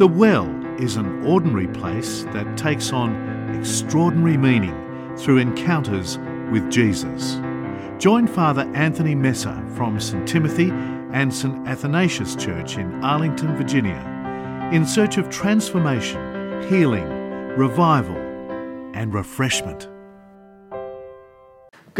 The well is an ordinary place that takes on extraordinary meaning through encounters with Jesus. Join Father Anthony Messeh from St. Timothy and St. Athanasius Church in Arlington, Virginia, in search of transformation, healing, revival, and refreshment.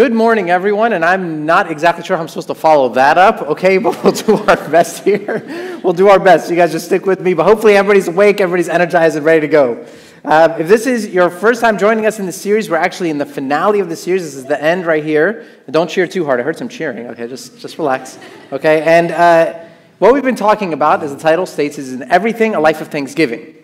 Good morning, everyone, and I'm not exactly sure how I'm supposed to follow that up, okay, but we'll do our best here. We'll do our best. You guys just stick with me, but hopefully everybody's awake, everybody's energized, and ready to go. Uh, if this is your first time joining us in the series, we're actually in the finale of the series. This is the end right here. Don't cheer too hard. I heard some cheering. Okay, just, just relax. Okay, and uh, what we've been talking about, as the title states, is in everything a life of thanksgiving.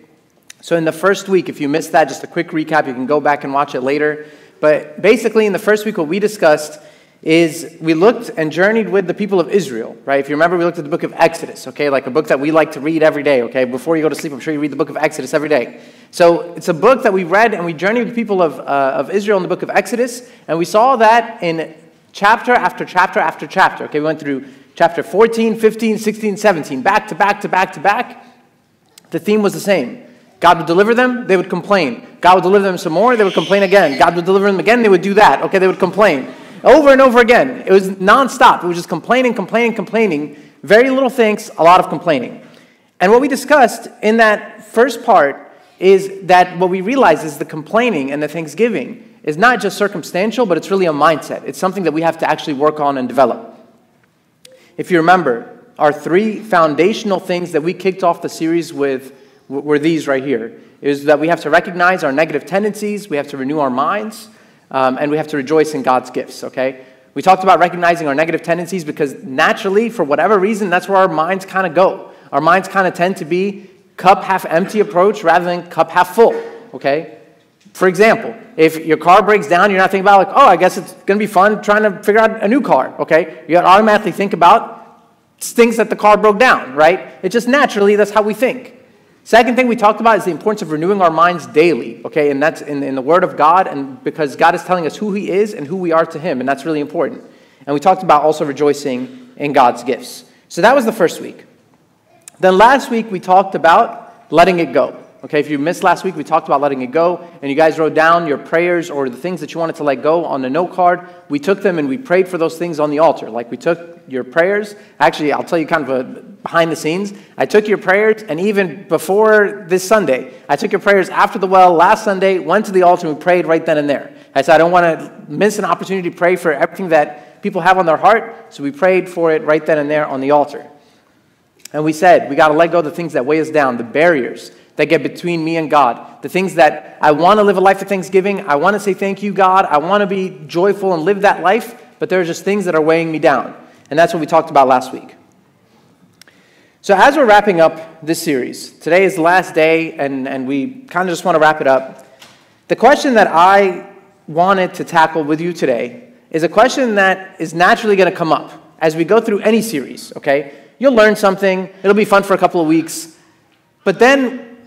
So, in the first week, if you missed that, just a quick recap, you can go back and watch it later. But basically, in the first week, what we discussed is we looked and journeyed with the people of Israel, right? If you remember, we looked at the book of Exodus, okay? Like a book that we like to read every day, okay? Before you go to sleep, I'm sure you read the book of Exodus every day. So it's a book that we read and we journeyed with the people of, uh, of Israel in the book of Exodus, and we saw that in chapter after chapter after chapter, okay? We went through chapter 14, 15, 16, 17, back to back to back to back. The theme was the same God would deliver them, they would complain. God would deliver them some more, they would complain again. God would deliver them again, they would do that. Okay, they would complain. Over and over again. It was nonstop. It was just complaining, complaining, complaining. Very little thanks, a lot of complaining. And what we discussed in that first part is that what we realize is the complaining and the thanksgiving is not just circumstantial, but it's really a mindset. It's something that we have to actually work on and develop. If you remember, our three foundational things that we kicked off the series with were these right here is that we have to recognize our negative tendencies, we have to renew our minds, um, and we have to rejoice in God's gifts, okay? We talked about recognizing our negative tendencies because naturally, for whatever reason, that's where our minds kind of go. Our minds kind of tend to be cup half empty approach rather than cup half full, okay? For example, if your car breaks down, you're not thinking about, like, oh, I guess it's going to be fun trying to figure out a new car, okay? You automatically think about things that the car broke down, right? It just naturally, that's how we think. Second thing we talked about is the importance of renewing our minds daily, okay? And that's in, in the Word of God, and because God is telling us who He is and who we are to Him, and that's really important. And we talked about also rejoicing in God's gifts. So that was the first week. Then last week we talked about letting it go. Okay, if you missed last week, we talked about letting it go, and you guys wrote down your prayers or the things that you wanted to let go on the note card. We took them and we prayed for those things on the altar. Like we took your prayers. Actually, I'll tell you kind of a behind the scenes. I took your prayers, and even before this Sunday, I took your prayers after the well last Sunday, went to the altar, and we prayed right then and there. I said, I don't want to miss an opportunity to pray for everything that people have on their heart, so we prayed for it right then and there on the altar. And we said, we got to let go of the things that weigh us down, the barriers that get between me and God. The things that I want to live a life of thanksgiving. I want to say thank you, God. I want to be joyful and live that life, but there are just things that are weighing me down. And that's what we talked about last week. So, as we're wrapping up this series, today is the last day, and, and we kind of just want to wrap it up. The question that I wanted to tackle with you today is a question that is naturally going to come up as we go through any series, okay? You'll learn something, it'll be fun for a couple of weeks, but then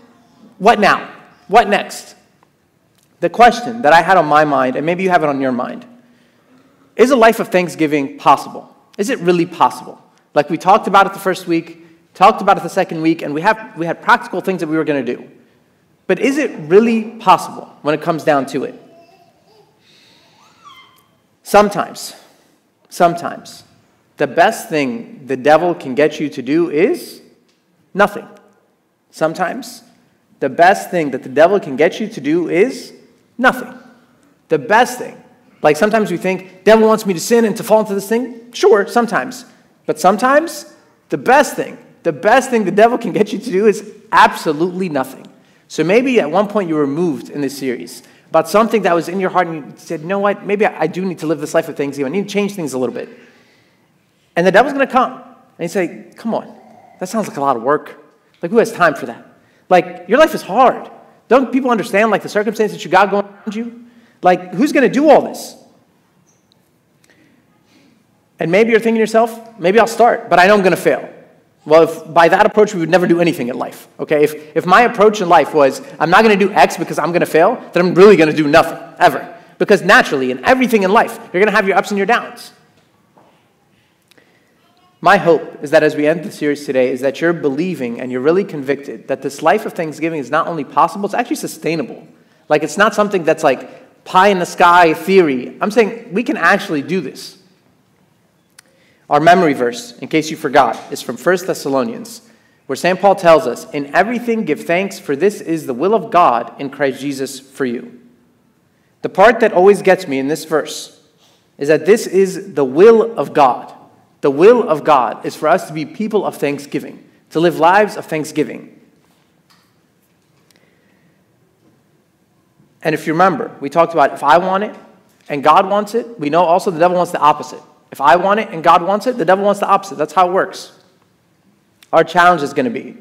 what now? What next? The question that I had on my mind, and maybe you have it on your mind, is a life of thanksgiving possible? Is it really possible? Like we talked about it the first week, talked about it the second week, and we, have, we had practical things that we were going to do. But is it really possible when it comes down to it? Sometimes, sometimes, the best thing the devil can get you to do is nothing. Sometimes, the best thing that the devil can get you to do is nothing. The best thing. Like sometimes we think, devil wants me to sin and to fall into this thing. Sure, sometimes. But sometimes the best thing, the best thing the devil can get you to do is absolutely nothing. So maybe at one point you were moved in this series about something that was in your heart and you said, you know what, maybe I do need to live this life of things. I need to change things a little bit. And the devil's going to come and he'd say, come on, that sounds like a lot of work. Like who has time for that? Like, your life is hard. Don't people understand, like, the circumstances that you got going around you? Like, who's going to do all this? And maybe you're thinking to yourself, maybe I'll start, but I know I'm going to fail. Well, if by that approach, we would never do anything in life. Okay? If, if my approach in life was, I'm not going to do X because I'm going to fail, then I'm really going to do nothing, ever. Because naturally, in everything in life, you're going to have your ups and your downs. My hope is that as we end the series today, is that you're believing and you're really convicted that this life of thanksgiving is not only possible, it's actually sustainable. Like it's not something that's like pie in the sky theory. I'm saying we can actually do this. Our memory verse, in case you forgot, is from 1 Thessalonians, where St. Paul tells us, In everything give thanks, for this is the will of God in Christ Jesus for you. The part that always gets me in this verse is that this is the will of God. The will of God is for us to be people of thanksgiving, to live lives of thanksgiving. And if you remember, we talked about if I want it and God wants it, we know also the devil wants the opposite. If I want it and God wants it, the devil wants the opposite. That's how it works. Our challenge is going to be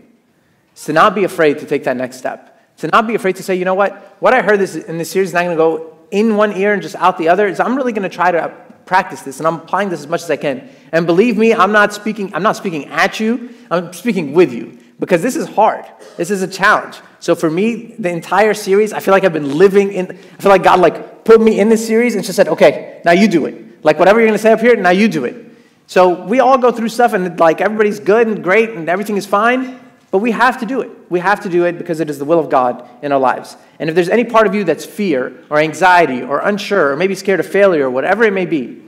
is to not be afraid to take that next step. To not be afraid to say, you know what? What I heard this in this series is not going to go in one ear and just out the other. Is I'm really going to try to practice this and I'm applying this as much as I can. And believe me, I'm not speaking, I'm not speaking at you, I'm speaking with you. Because this is hard. This is a challenge. So for me, the entire series, I feel like I've been living in I feel like God like put me in this series and just said, okay, now you do it. Like whatever you're gonna say up here, now you do it. So we all go through stuff and like everybody's good and great and everything is fine. But we have to do it. We have to do it because it is the will of God in our lives. And if there's any part of you that's fear or anxiety or unsure or maybe scared of failure or whatever it may be,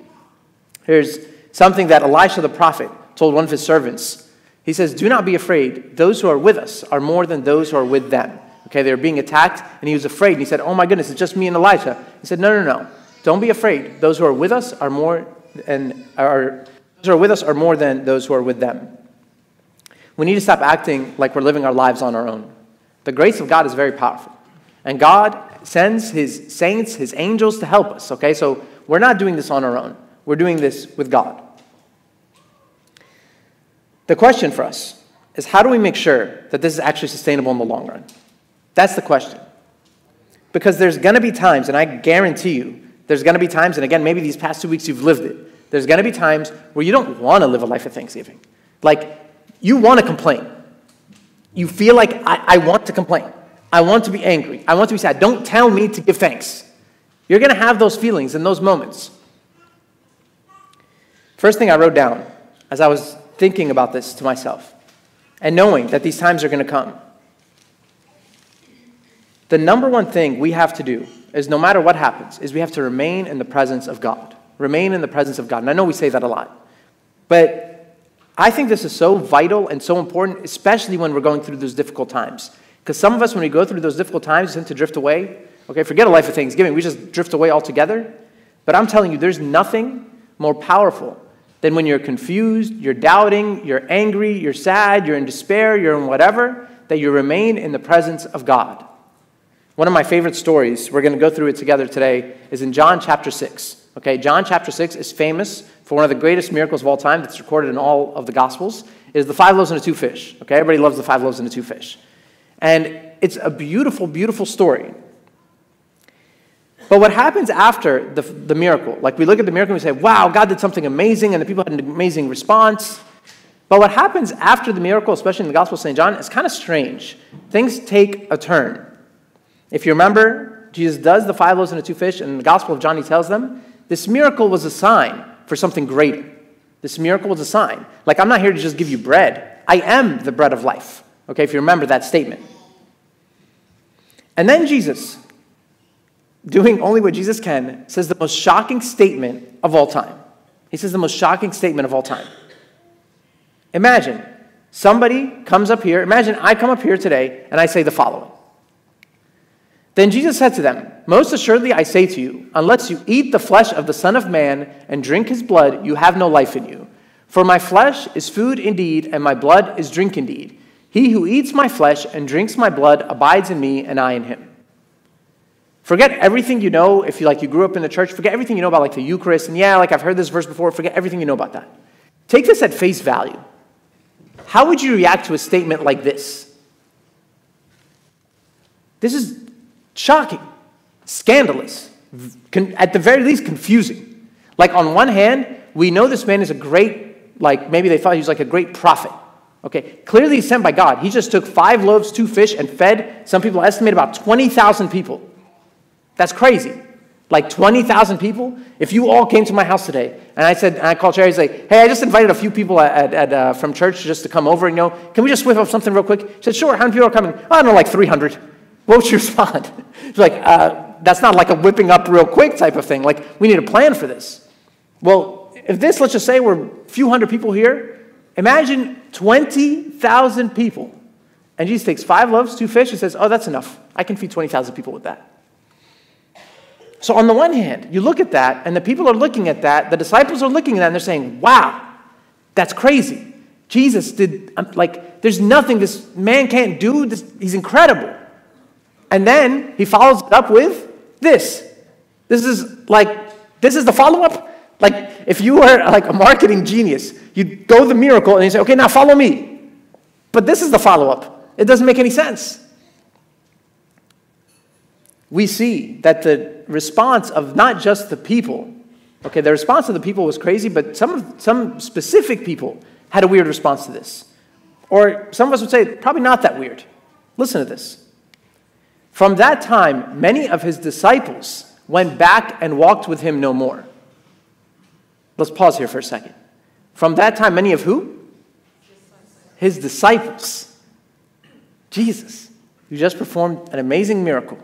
here's something that Elisha the prophet told one of his servants. He says, Do not be afraid. Those who are with us are more than those who are with them. Okay, they were being attacked, and he was afraid. And he said, Oh my goodness, it's just me and Elijah. He said, No, no, no. Don't be afraid. Those who are with us are more and are those who are with us are more than those who are with them. We need to stop acting like we're living our lives on our own. The grace of God is very powerful. And God sends his saints, his angels to help us, okay? So we're not doing this on our own. We're doing this with God. The question for us is how do we make sure that this is actually sustainable in the long run? That's the question. Because there's going to be times, and I guarantee you, there's going to be times, and again, maybe these past two weeks you've lived it, there's going to be times where you don't want to live a life of thanksgiving. Like, you want to complain. You feel like, I, I want to complain. I want to be angry. I want to be sad. Don't tell me to give thanks. You're going to have those feelings in those moments. First thing I wrote down as I was thinking about this to myself and knowing that these times are going to come. The number one thing we have to do is no matter what happens, is we have to remain in the presence of God. Remain in the presence of God. And I know we say that a lot. But I think this is so vital and so important, especially when we're going through those difficult times. Because some of us, when we go through those difficult times, tend to drift away. Okay, forget a life of Thanksgiving. We just drift away altogether. But I'm telling you, there's nothing more powerful than when you're confused, you're doubting, you're angry, you're sad, you're in despair, you're in whatever, that you remain in the presence of God. One of my favorite stories, we're going to go through it together today, is in John chapter 6. Okay, John chapter 6 is famous for one of the greatest miracles of all time that's recorded in all of the Gospels, is the five loaves and the two fish. Okay, everybody loves the five loaves and the two fish. And it's a beautiful, beautiful story. But what happens after the, the miracle? Like we look at the miracle and we say, wow, God did something amazing, and the people had an amazing response. But what happens after the miracle, especially in the Gospel of St. John, is kind of strange. Things take a turn. If you remember, Jesus does the five loaves and the two fish, and the Gospel of John, he tells them this miracle was a sign for something greater. This miracle was a sign. Like, I'm not here to just give you bread, I am the bread of life. Okay, if you remember that statement. And then Jesus, doing only what Jesus can, says the most shocking statement of all time. He says the most shocking statement of all time. Imagine somebody comes up here, imagine I come up here today and I say the following then Jesus said to them, Most assuredly I say to you, unless you eat the flesh of the Son of Man and drink his blood, you have no life in you. For my flesh is food indeed, and my blood is drink indeed. He who eats my flesh and drinks my blood abides in me, and I in him. Forget everything you know if you like you grew up in the church. Forget everything you know about like the Eucharist. And yeah, like I've heard this verse before. Forget everything you know about that. Take this at face value. How would you react to a statement like this? This is Shocking, scandalous, at the very least confusing. Like on one hand, we know this man is a great, like maybe they thought he was like a great prophet. Okay, clearly he's sent by God. He just took five loaves, two fish, and fed, some people estimate about 20,000 people. That's crazy. like 20,000 people, if you all came to my house today and I said, and I called Sherry, say, hey, I just invited a few people at, at, uh, from church just to come over and, you know, can we just whip up something real quick? She said, sure, how many people are coming? Oh, I don't know, like 300. What would you respond? She's like, uh, that's not like a whipping up real quick type of thing. Like, we need a plan for this. Well, if this, let's just say we're a few hundred people here, imagine 20,000 people. And Jesus takes five loaves, two fish, and says, oh, that's enough. I can feed 20,000 people with that. So, on the one hand, you look at that, and the people are looking at that, the disciples are looking at that, and they're saying, wow, that's crazy. Jesus did, um, like, there's nothing this man can't do. This, he's incredible. And then he follows it up with this. This is like, this is the follow up. Like, if you were like a marketing genius, you'd go the miracle and you say, okay, now follow me. But this is the follow up. It doesn't make any sense we see that the response of not just the people, okay, the response of the people was crazy, but some, some specific people had a weird response to this. Or some of us would say, probably not that weird. Listen to this. From that time, many of his disciples went back and walked with him no more. Let's pause here for a second. From that time, many of who? His disciples. Jesus, who just performed an amazing miracle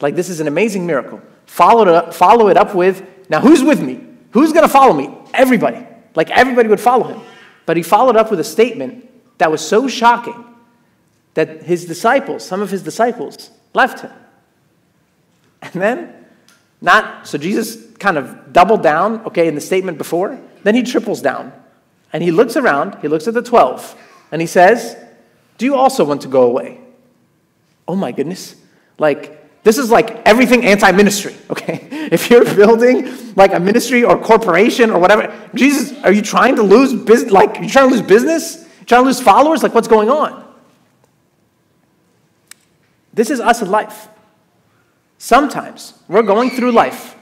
like, this is an amazing miracle. Follow it up, follow it up with, now who's with me? Who's going to follow me? Everybody. Like, everybody would follow him. But he followed up with a statement that was so shocking that his disciples, some of his disciples, left him. And then, not, so Jesus kind of doubled down, okay, in the statement before. Then he triples down. And he looks around, he looks at the 12, and he says, Do you also want to go away? Oh my goodness. Like, this is like everything anti ministry, okay? If you're building like a ministry or corporation or whatever, Jesus, are you trying to lose business? Like, you trying to lose business? Trying to lose followers? Like, what's going on? This is us in life. Sometimes we're going through life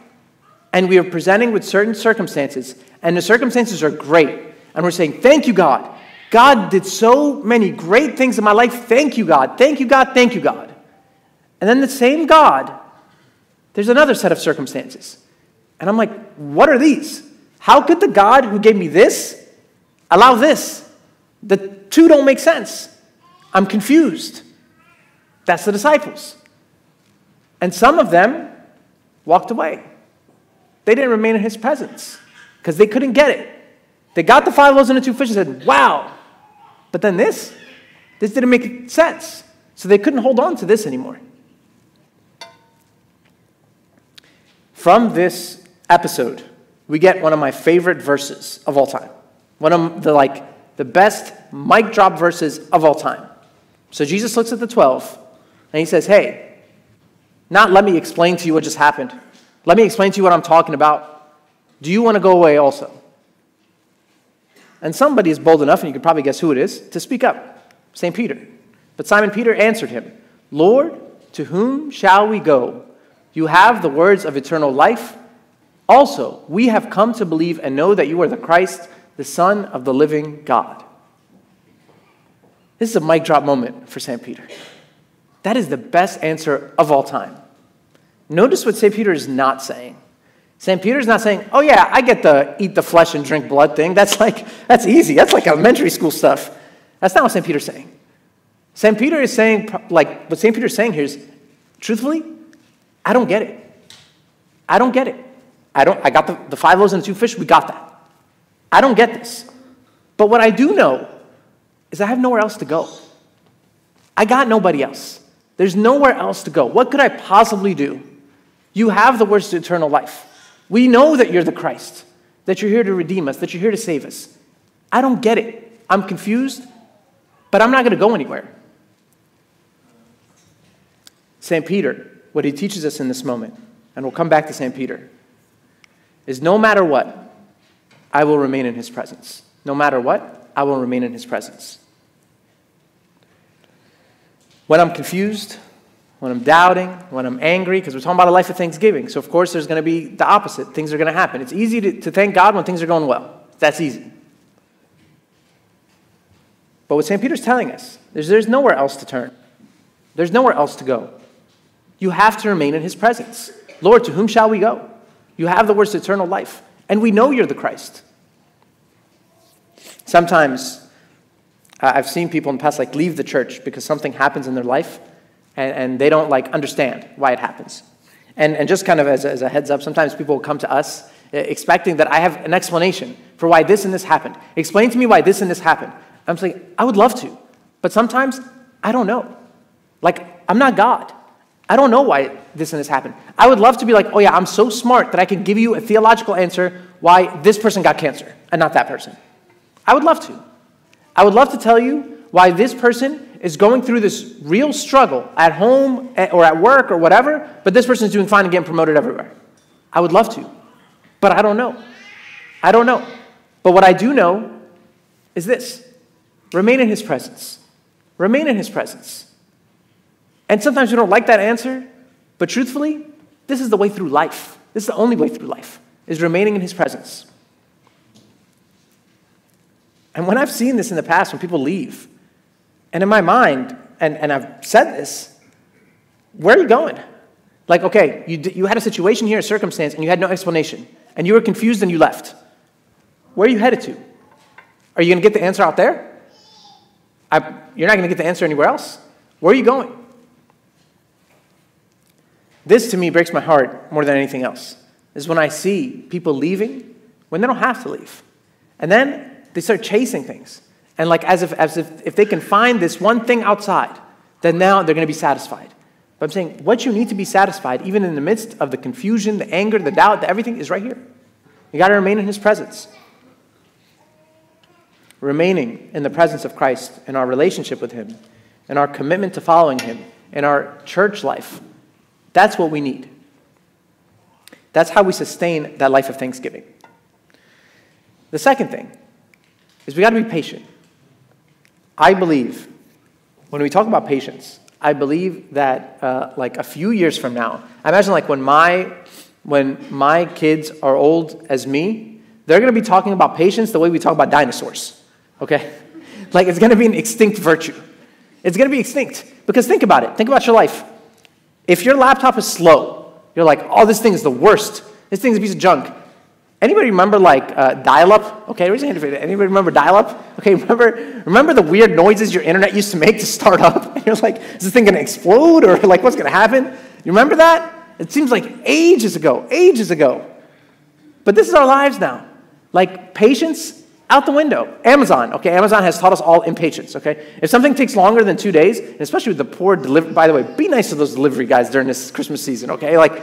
and we are presenting with certain circumstances, and the circumstances are great. And we're saying, Thank you, God. God did so many great things in my life. Thank you, God. Thank you, God. Thank you, God. And then the same God, there's another set of circumstances. And I'm like, what are these? How could the God who gave me this allow this? The two don't make sense. I'm confused. That's the disciples. And some of them walked away. They didn't remain in his presence because they couldn't get it. They got the five loaves and the two fishes and said, wow. But then this, this didn't make sense. So they couldn't hold on to this anymore. From this episode, we get one of my favorite verses of all time. One of the like the best mic drop verses of all time. So Jesus looks at the 12 and he says, "Hey, not let me explain to you what just happened. Let me explain to you what I'm talking about. Do you want to go away also?" And somebody is bold enough, and you can probably guess who it is, to speak up St. Peter. But Simon Peter answered him, Lord, to whom shall we go? You have the words of eternal life. Also, we have come to believe and know that you are the Christ, the Son of the living God. This is a mic drop moment for St. Peter. That is the best answer of all time. Notice what St. Peter is not saying. St. Peter's not saying, oh, yeah, I get the eat the flesh and drink blood thing. That's like, that's easy. That's like elementary school stuff. That's not what St. Peter's saying. St. Peter is saying, like, what St. Peter's saying here is, truthfully, I don't get it. I don't get it. I don't I got the, the five loaves and the two fish, we got that. I don't get this. But what I do know is I have nowhere else to go. I got nobody else. There's nowhere else to go. What could I possibly do? You have the words to eternal life. We know that you're the Christ, that you're here to redeem us, that you're here to save us. I don't get it. I'm confused, but I'm not going to go anywhere. St. Peter, what he teaches us in this moment, and we'll come back to St. Peter, is no matter what, I will remain in his presence. No matter what, I will remain in his presence. When I'm confused, when I'm doubting, when I'm angry, because we're talking about a life of thanksgiving. So, of course, there's going to be the opposite. Things are going to happen. It's easy to, to thank God when things are going well. That's easy. But what St. Peter's telling us is there's nowhere else to turn, there's nowhere else to go. You have to remain in his presence. Lord, to whom shall we go? You have the words eternal life, and we know you're the Christ. Sometimes I've seen people in the past like leave the church because something happens in their life and, and they don't like understand why it happens. And, and just kind of as a, as a heads up, sometimes people will come to us uh, expecting that I have an explanation for why this and this happened. Explain to me why this and this happened. I'm saying, I would love to, but sometimes I don't know. Like, I'm not God. I don't know why this and this happened. I would love to be like, oh yeah, I'm so smart that I can give you a theological answer why this person got cancer and not that person. I would love to. I would love to tell you why this person is going through this real struggle at home eh, or at work or whatever, but this person is doing fine and getting promoted everywhere. I would love to, but I don't know. I don't know. But what I do know is this remain in his presence. Remain in his presence. And sometimes we don't like that answer, but truthfully, this is the way through life. This is the only way through life, is remaining in his presence. And when I've seen this in the past, when people leave, and in my mind, and, and I've said this, where are you going? Like, okay, you, you had a situation here, a circumstance, and you had no explanation, and you were confused and you left. Where are you headed to? Are you going to get the answer out there? I, you're not going to get the answer anywhere else. Where are you going? This to me breaks my heart more than anything else. Is when I see people leaving when they don't have to leave. And then they start chasing things. And like as if, as if if they can find this one thing outside, then now they're going to be satisfied. But I'm saying what you need to be satisfied, even in the midst of the confusion, the anger, the doubt, the everything, is right here. You got to remain in His presence. Remaining in the presence of Christ in our relationship with Him, in our commitment to following Him, in our church life, that's what we need. That's how we sustain that life of thanksgiving. The second thing is we got to be patient. I believe, when we talk about patience, I believe that uh, like a few years from now, I imagine like when my when my kids are old as me, they're going to be talking about patience the way we talk about dinosaurs. Okay, like it's going to be an extinct virtue. It's going to be extinct because think about it. Think about your life. If your laptop is slow, you're like, oh, this thing is the worst. This thing's a piece of junk. Anybody remember like uh, dial-up? Okay, raise your hand anybody remember dial-up? Okay, remember remember the weird noises your internet used to make to start up? And you're like, is this thing gonna explode or like what's gonna happen? You remember that? It seems like ages ago, ages ago. But this is our lives now. Like patience out the window. Amazon, okay, Amazon has taught us all impatience, okay? If something takes longer than two days, and especially with the poor delivery, by the way, be nice to those delivery guys during this Christmas season, okay? Like,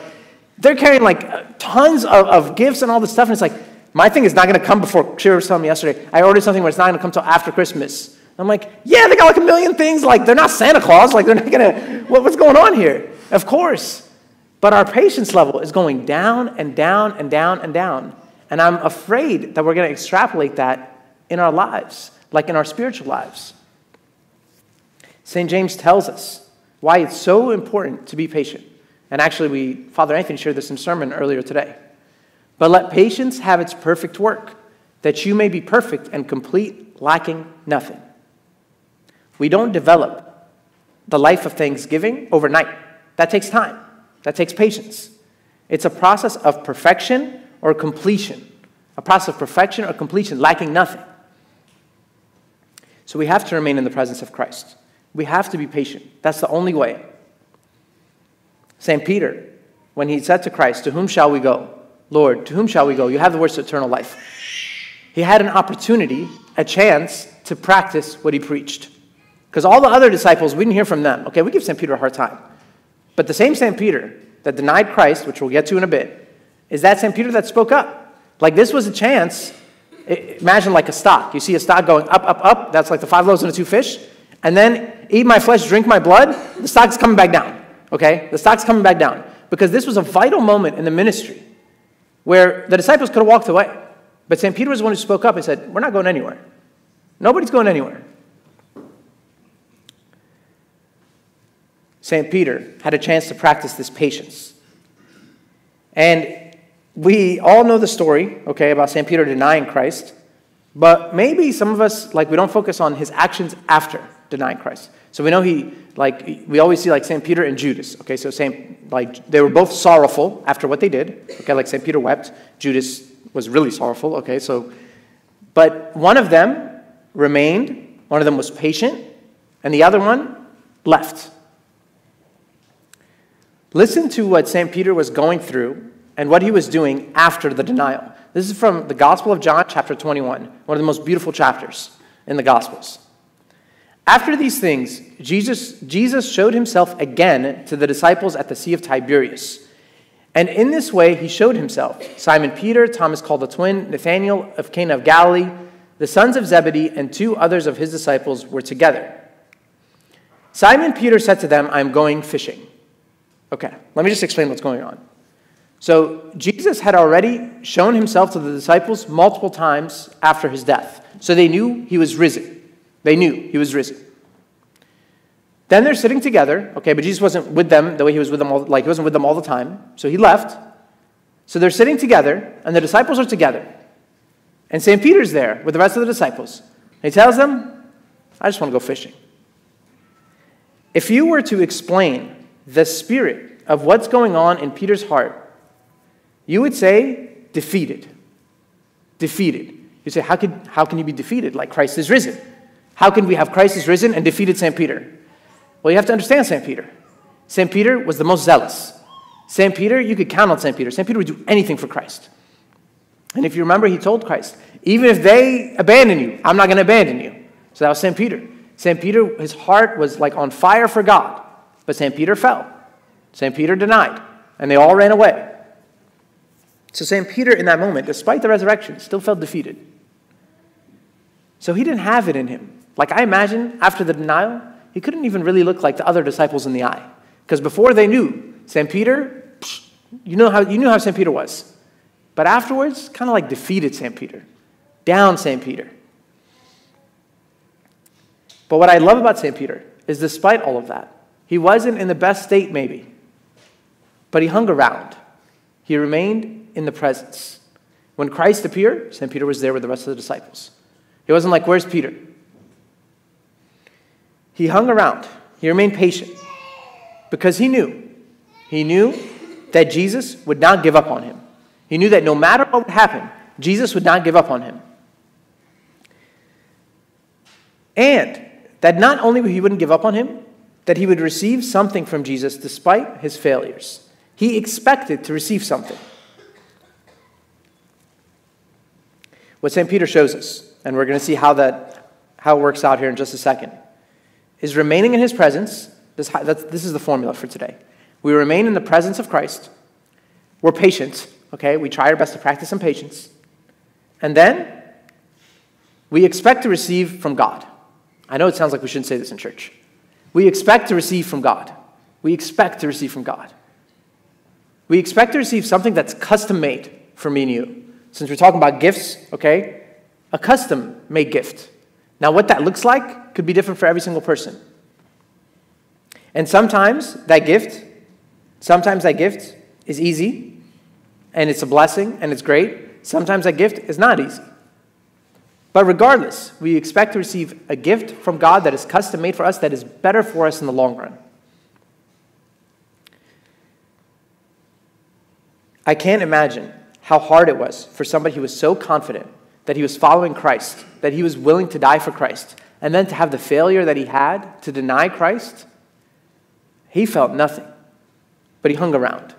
they're carrying like tons of, of gifts and all this stuff, and it's like, my thing is not going to come before. Shira was telling me yesterday, I ordered something where it's not going to come until after Christmas. I'm like, yeah, they got like a million things. Like, they're not Santa Claus. Like, they're not going to, what, what's going on here? Of course. But our patience level is going down and down and down and down. And I'm afraid that we're going to extrapolate that in our lives, like in our spiritual lives. St. James tells us why it's so important to be patient. And actually, we, Father Anthony shared this in sermon earlier today. But let patience have its perfect work, that you may be perfect and complete, lacking nothing. We don't develop the life of thanksgiving overnight. That takes time, that takes patience. It's a process of perfection or completion, a process of perfection or completion, lacking nothing. So we have to remain in the presence of Christ. We have to be patient. That's the only way. St. Peter, when he said to Christ, To whom shall we go? Lord, to whom shall we go? You have the words to eternal life. He had an opportunity, a chance to practice what he preached. Because all the other disciples, we didn't hear from them. Okay, we give St. Peter a hard time. But the same St. Peter that denied Christ, which we'll get to in a bit, is that St. Peter that spoke up. Like this was a chance. Imagine like a stock. You see a stock going up, up, up. That's like the five loaves and the two fish. And then eat my flesh, drink my blood. The stock's coming back down. Okay? The stock's coming back down. Because this was a vital moment in the ministry where the disciples could have walked away. But St. Peter was the one who spoke up and said, We're not going anywhere. Nobody's going anywhere. St. Peter had a chance to practice this patience. And we all know the story, okay, about St. Peter denying Christ. But maybe some of us, like, we don't focus on his actions after denying Christ. So we know he like we always see like St. Peter and Judas. Okay, so St. like they were both sorrowful after what they did. Okay, like St. Peter wept, Judas was really sorrowful. Okay, so but one of them remained, one of them was patient, and the other one left. Listen to what St. Peter was going through and what he was doing after the denial. This is from the Gospel of John, chapter 21, one of the most beautiful chapters in the Gospels. After these things, Jesus, Jesus showed himself again to the disciples at the Sea of Tiberias. And in this way, he showed himself Simon Peter, Thomas called the twin, Nathanael of Cana of Galilee, the sons of Zebedee, and two others of his disciples were together. Simon Peter said to them, I'm going fishing. Okay, let me just explain what's going on. So, Jesus had already shown himself to the disciples multiple times after his death. So they knew he was risen. They knew he was risen. Then they're sitting together, okay, but Jesus wasn't with them the way he was with them all, like he wasn't with them all the time. So he left. So they're sitting together, and the disciples are together. And St. Peter's there with the rest of the disciples. And he tells them, I just want to go fishing. If you were to explain the spirit of what's going on in Peter's heart, you would say defeated. Defeated. You say, how, could, how can you be defeated? Like Christ is risen. How can we have Christ is risen and defeated St. Peter? Well, you have to understand St. Peter. St. Peter was the most zealous. St. Peter, you could count on St. Peter. St. Peter would do anything for Christ. And if you remember, he told Christ, even if they abandon you, I'm not going to abandon you. So that was St. Peter. St. Peter, his heart was like on fire for God. But St. Peter fell. St. Peter denied. And they all ran away. So St. Peter, in that moment, despite the resurrection, still felt defeated. So he didn't have it in him. Like I imagine, after the denial, he couldn't even really look like the other disciples in the eye. Because before they knew, St. Peter, you, know how, you knew how St. Peter was. But afterwards, kind of like defeated St. Peter, down St. Peter. But what I love about St. Peter is despite all of that, he wasn't in the best state, maybe, but he hung around. He remained in the presence. When Christ appeared, St. Peter was there with the rest of the disciples. He wasn't like, Where's Peter? He hung around. He remained patient because he knew. He knew that Jesus would not give up on him. He knew that no matter what would happen, Jesus would not give up on him. And that not only he wouldn't give up on him, that he would receive something from Jesus despite his failures. He expected to receive something. What St. Peter shows us, and we're going to see how that how it works out here in just a second is remaining in his presence. This, this is the formula for today. We remain in the presence of Christ. We're patient, okay? We try our best to practice some patience. And then we expect to receive from God. I know it sounds like we shouldn't say this in church. We expect to receive from God. We expect to receive from God. We expect to receive something that's custom made for me and you. Since we're talking about gifts, okay? A custom made gift. Now, what that looks like could be different for every single person. And sometimes that gift, sometimes that gift is easy and it's a blessing and it's great. Sometimes that gift is not easy. But regardless, we expect to receive a gift from God that is custom made for us that is better for us in the long run. I can't imagine how hard it was for somebody who was so confident that he was following Christ, that he was willing to die for Christ, and then to have the failure that he had to deny Christ, he felt nothing. But he hung around.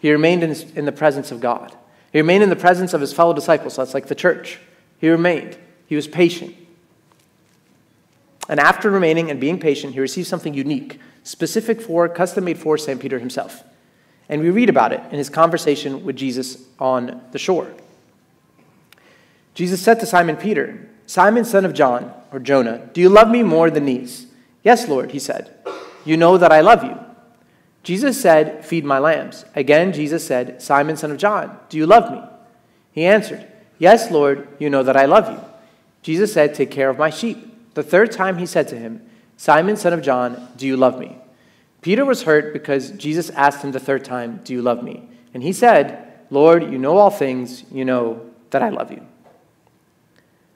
He remained in, his, in the presence of God. He remained in the presence of his fellow disciples. So that's like the church. He remained. He was patient. And after remaining and being patient, he received something unique, specific for, custom made for St. Peter himself. And we read about it in his conversation with Jesus on the shore. Jesus said to Simon Peter, Simon, son of John, or Jonah, do you love me more than these? Yes, Lord, he said. You know that I love you. Jesus said, Feed my lambs. Again, Jesus said, Simon, son of John, do you love me? He answered, Yes, Lord, you know that I love you. Jesus said, Take care of my sheep. The third time he said to him, Simon, son of John, do you love me? Peter was hurt because Jesus asked him the third time, Do you love me? And he said, Lord, you know all things. You know that I love you.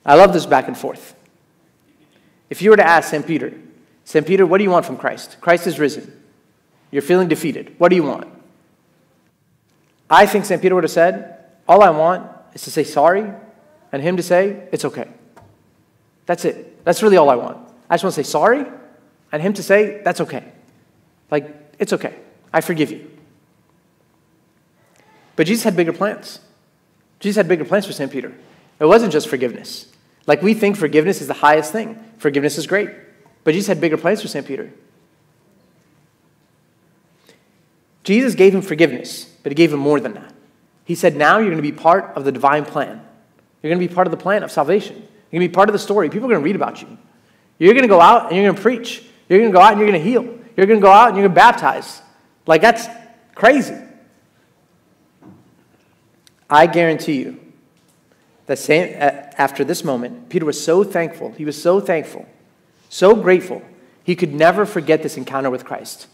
I love this back and forth. If you were to ask St. Peter, St. Peter, what do you want from Christ? Christ is risen. You're feeling defeated. What do you want? I think St. Peter would have said, All I want is to say sorry and him to say, It's okay. That's it. That's really all I want. I just want to say sorry and him to say, That's okay. Like, it's okay. I forgive you. But Jesus had bigger plans. Jesus had bigger plans for St. Peter. It wasn't just forgiveness. Like we think forgiveness is the highest thing. Forgiveness is great. But Jesus had bigger plans for St. Peter. Jesus gave him forgiveness, but he gave him more than that. He said, Now you're going to be part of the divine plan. You're going to be part of the plan of salvation. You're going to be part of the story. People are going to read about you. You're going to go out and you're going to preach. You're going to go out and you're going to heal. You're going to go out and you're going to baptize. Like, that's crazy. I guarantee you that same, after this moment, Peter was so thankful. He was so thankful, so grateful. He could never forget this encounter with Christ.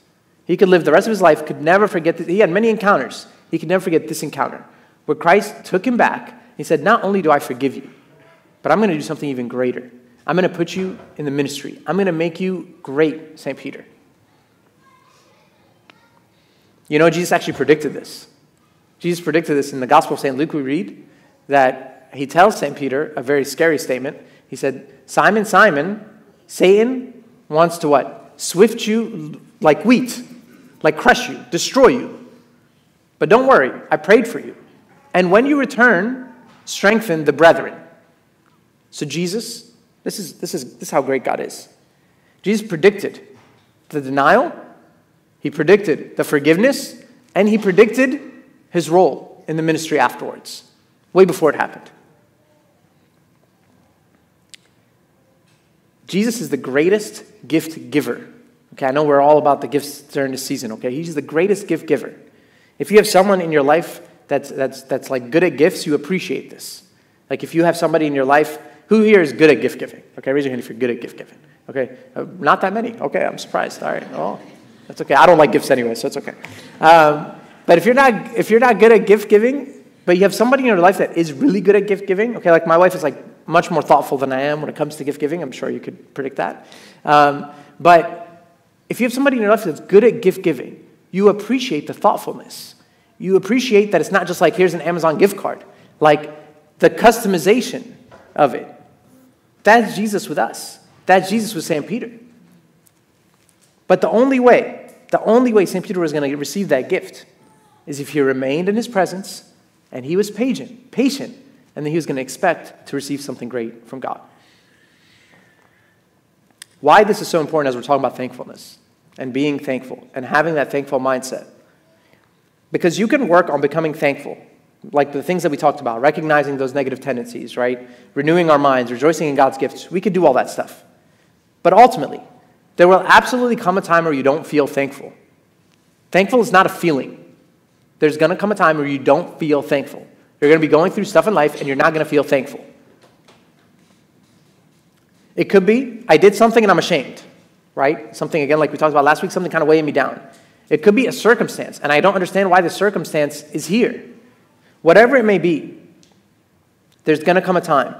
He could live the rest of his life, could never forget this. He had many encounters. He could never forget this encounter where Christ took him back. He said, Not only do I forgive you, but I'm going to do something even greater. I'm going to put you in the ministry. I'm going to make you great, St. Peter. You know, Jesus actually predicted this. Jesus predicted this in the Gospel of St. Luke, we read that he tells St. Peter a very scary statement. He said, Simon, Simon, Satan wants to what? Swift you like wheat, like crush you, destroy you. But don't worry, I prayed for you. And when you return, strengthen the brethren. So Jesus, this is, this is, this is how great God is. Jesus predicted the denial, he predicted the forgiveness, and he predicted his role in the ministry afterwards, way before it happened. Jesus is the greatest gift giver. Okay, I know we're all about the gifts during this season, okay? He's the greatest gift giver. If you have someone in your life that's, that's, that's like good at gifts, you appreciate this. Like if you have somebody in your life, who here is good at gift giving? Okay, raise your hand if you're good at gift giving. Okay, uh, not that many. Okay, I'm surprised. All right, oh, that's okay. I don't like gifts anyway, so it's okay. Um, but if you're not if you're not good at gift giving, but you have somebody in your life that is really good at gift giving, okay, like my wife is like much more thoughtful than I am when it comes to gift giving. I'm sure you could predict that. Um, but if you have somebody in your life that's good at gift giving, you appreciate the thoughtfulness. You appreciate that it's not just like here's an Amazon gift card, like the customization of it. That's Jesus with us. That's Jesus with St. Peter. But the only way, the only way St. Peter was going to receive that gift is if he remained in his presence and he was patient, patient, and then he was going to expect to receive something great from God. Why this is so important as we're talking about thankfulness and being thankful and having that thankful mindset. Because you can work on becoming thankful, like the things that we talked about, recognizing those negative tendencies, right? Renewing our minds, rejoicing in God's gifts. We could do all that stuff. But ultimately, there will absolutely come a time where you don't feel thankful. Thankful is not a feeling there's going to come a time where you don't feel thankful. You're going to be going through stuff in life and you're not going to feel thankful. It could be, I did something and I'm ashamed, right? Something, again, like we talked about last week, something kind of weighing me down. It could be a circumstance, and I don't understand why the circumstance is here. Whatever it may be, there's going to come a time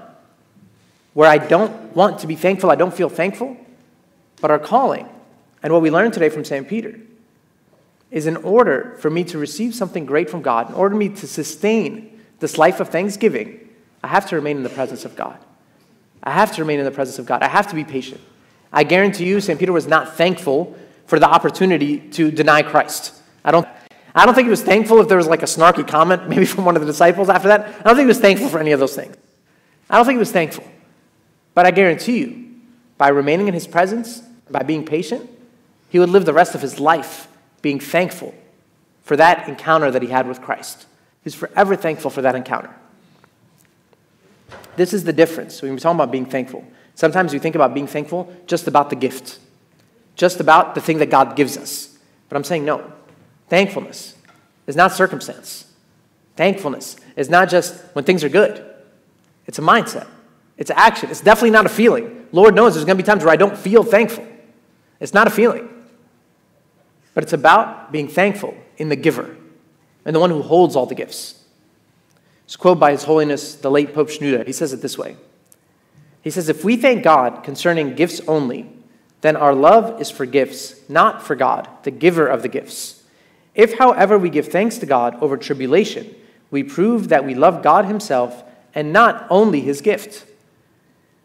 where I don't want to be thankful, I don't feel thankful, but our calling, and what we learned today from St. Peter, is in order for me to receive something great from God, in order for me to sustain this life of thanksgiving, I have to remain in the presence of God. I have to remain in the presence of God. I have to be patient. I guarantee you, St. Peter was not thankful for the opportunity to deny Christ. I don't, I don't think he was thankful if there was like a snarky comment, maybe from one of the disciples after that. I don't think he was thankful for any of those things. I don't think he was thankful. But I guarantee you, by remaining in his presence, by being patient, he would live the rest of his life being thankful for that encounter that he had with Christ. He's forever thankful for that encounter. This is the difference when we're talking about being thankful. Sometimes we think about being thankful just about the gift, just about the thing that God gives us. But I'm saying no. Thankfulness is not circumstance. Thankfulness is not just when things are good, it's a mindset, it's action. It's definitely not a feeling. Lord knows there's going to be times where I don't feel thankful. It's not a feeling. But it's about being thankful in the giver and the one who holds all the gifts. It's a quote by His Holiness, the late Pope Shenouda. He says it this way He says, If we thank God concerning gifts only, then our love is for gifts, not for God, the giver of the gifts. If, however, we give thanks to God over tribulation, we prove that we love God Himself and not only His gift.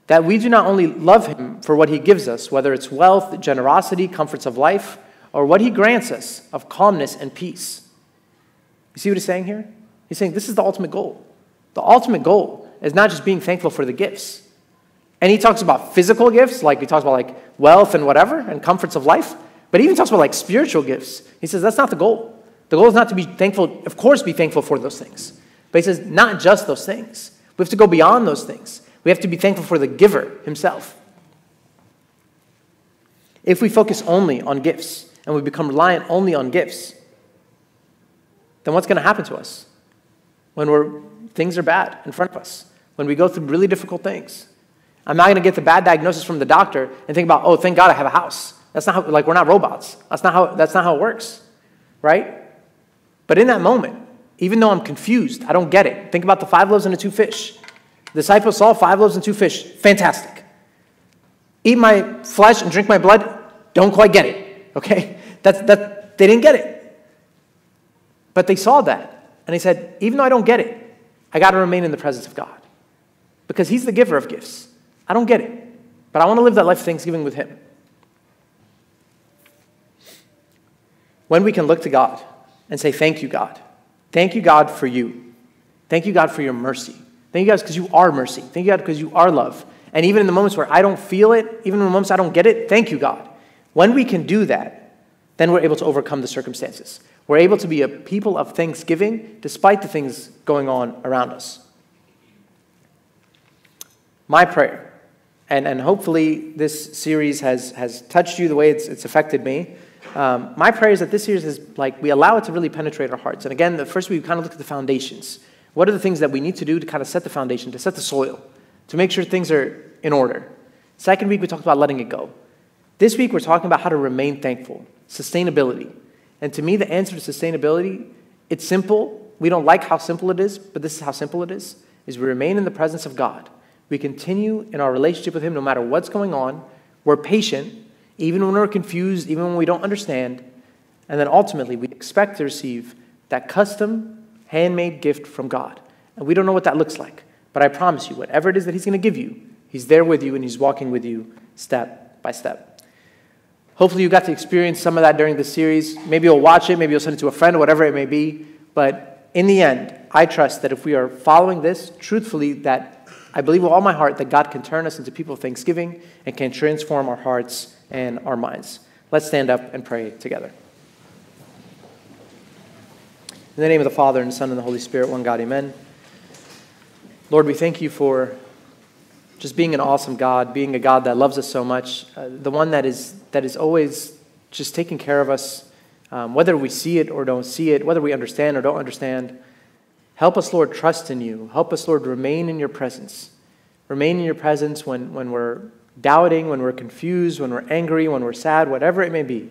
That we do not only love Him for what He gives us, whether it's wealth, generosity, comforts of life, or what He grants us of calmness and peace. You see what He's saying here? He's saying this is the ultimate goal. The ultimate goal is not just being thankful for the gifts. And he talks about physical gifts, like he talks about like wealth and whatever, and comforts of life. But he even talks about like spiritual gifts. He says that's not the goal. The goal is not to be thankful, of course, be thankful for those things. But he says not just those things. We have to go beyond those things. We have to be thankful for the giver himself. If we focus only on gifts and we become reliant only on gifts, then what's going to happen to us when we're, things are bad in front of us? When we go through really difficult things? I'm not going to get the bad diagnosis from the doctor and think about, oh, thank God I have a house. That's not how, like, we're not robots. That's not how, that's not how it works, right? But in that moment, even though I'm confused, I don't get it. Think about the five loaves and the two fish. The disciples saw five loaves and two fish. Fantastic. Eat my flesh and drink my blood. Don't quite get it. Okay? That's, that, they didn't get it. But they saw that. And they said, even though I don't get it, I got to remain in the presence of God. Because He's the giver of gifts. I don't get it. But I want to live that life of thanksgiving with Him. When we can look to God and say, Thank you, God. Thank you, God, for you. Thank you, God, for your mercy. Thank you, God, because you are mercy. Thank you, God, because you are love. And even in the moments where I don't feel it, even in the moments I don't get it, thank you, God. When we can do that, then we're able to overcome the circumstances. We're able to be a people of thanksgiving despite the things going on around us. My prayer, and, and hopefully this series has, has touched you the way it's, it's affected me. Um, my prayer is that this series is like we allow it to really penetrate our hearts. And again, the first we kind of look at the foundations. What are the things that we need to do to kind of set the foundation, to set the soil, to make sure things are in order? Second week, we talked about letting it go. This week, we're talking about how to remain thankful, sustainability. And to me, the answer to sustainability, it's simple. We don't like how simple it is, but this is how simple it is, is we remain in the presence of God. We continue in our relationship with Him no matter what's going on. We're patient, even when we're confused, even when we don't understand. And then ultimately, we expect to receive that custom handmade gift from God. And we don't know what that looks like. But I promise you, whatever it is that He's going to give you, He's there with you and He's walking with you step by step. Hopefully, you got to experience some of that during the series. Maybe you'll watch it, maybe you'll send it to a friend, or whatever it may be. But in the end, I trust that if we are following this truthfully, that I believe with all my heart that God can turn us into people of thanksgiving and can transform our hearts and our minds. Let's stand up and pray together. In the name of the Father, and the Son, and the Holy Spirit, one God, amen. Lord, we thank you for just being an awesome God, being a God that loves us so much, uh, the one that is, that is always just taking care of us, um, whether we see it or don't see it, whether we understand or don't understand. Help us, Lord, trust in you. Help us, Lord, remain in your presence. Remain in your presence when, when we're doubting, when we're confused, when we're angry, when we're sad, whatever it may be.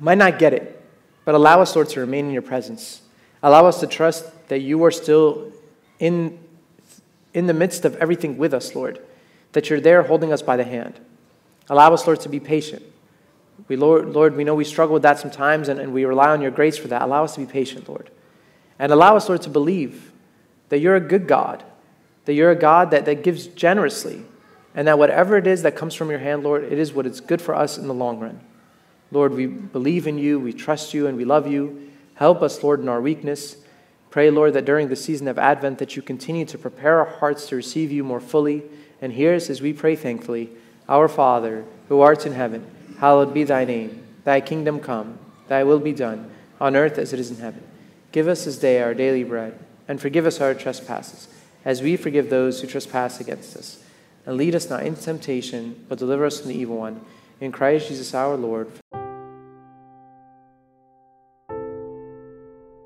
Might not get it, but allow us, Lord, to remain in your presence. Allow us to trust that you are still in, in the midst of everything with us, Lord, that you're there holding us by the hand. Allow us, Lord, to be patient. We, Lord, Lord, we know we struggle with that sometimes, and, and we rely on your grace for that. Allow us to be patient, Lord. And allow us, Lord, to believe that you're a good God, that you're a God that, that gives generously, and that whatever it is that comes from your hand, Lord, it is what is good for us in the long run. Lord, we believe in you, we trust you, and we love you. Help us, Lord, in our weakness. Pray, Lord, that during the season of Advent that you continue to prepare our hearts to receive you more fully. And hear us as we pray thankfully. Our Father, who art in heaven, hallowed be thy name. Thy kingdom come, thy will be done, on earth as it is in heaven. Give us this day our daily bread, and forgive us our trespasses, as we forgive those who trespass against us. And lead us not into temptation, but deliver us from the evil one. In Christ Jesus our Lord.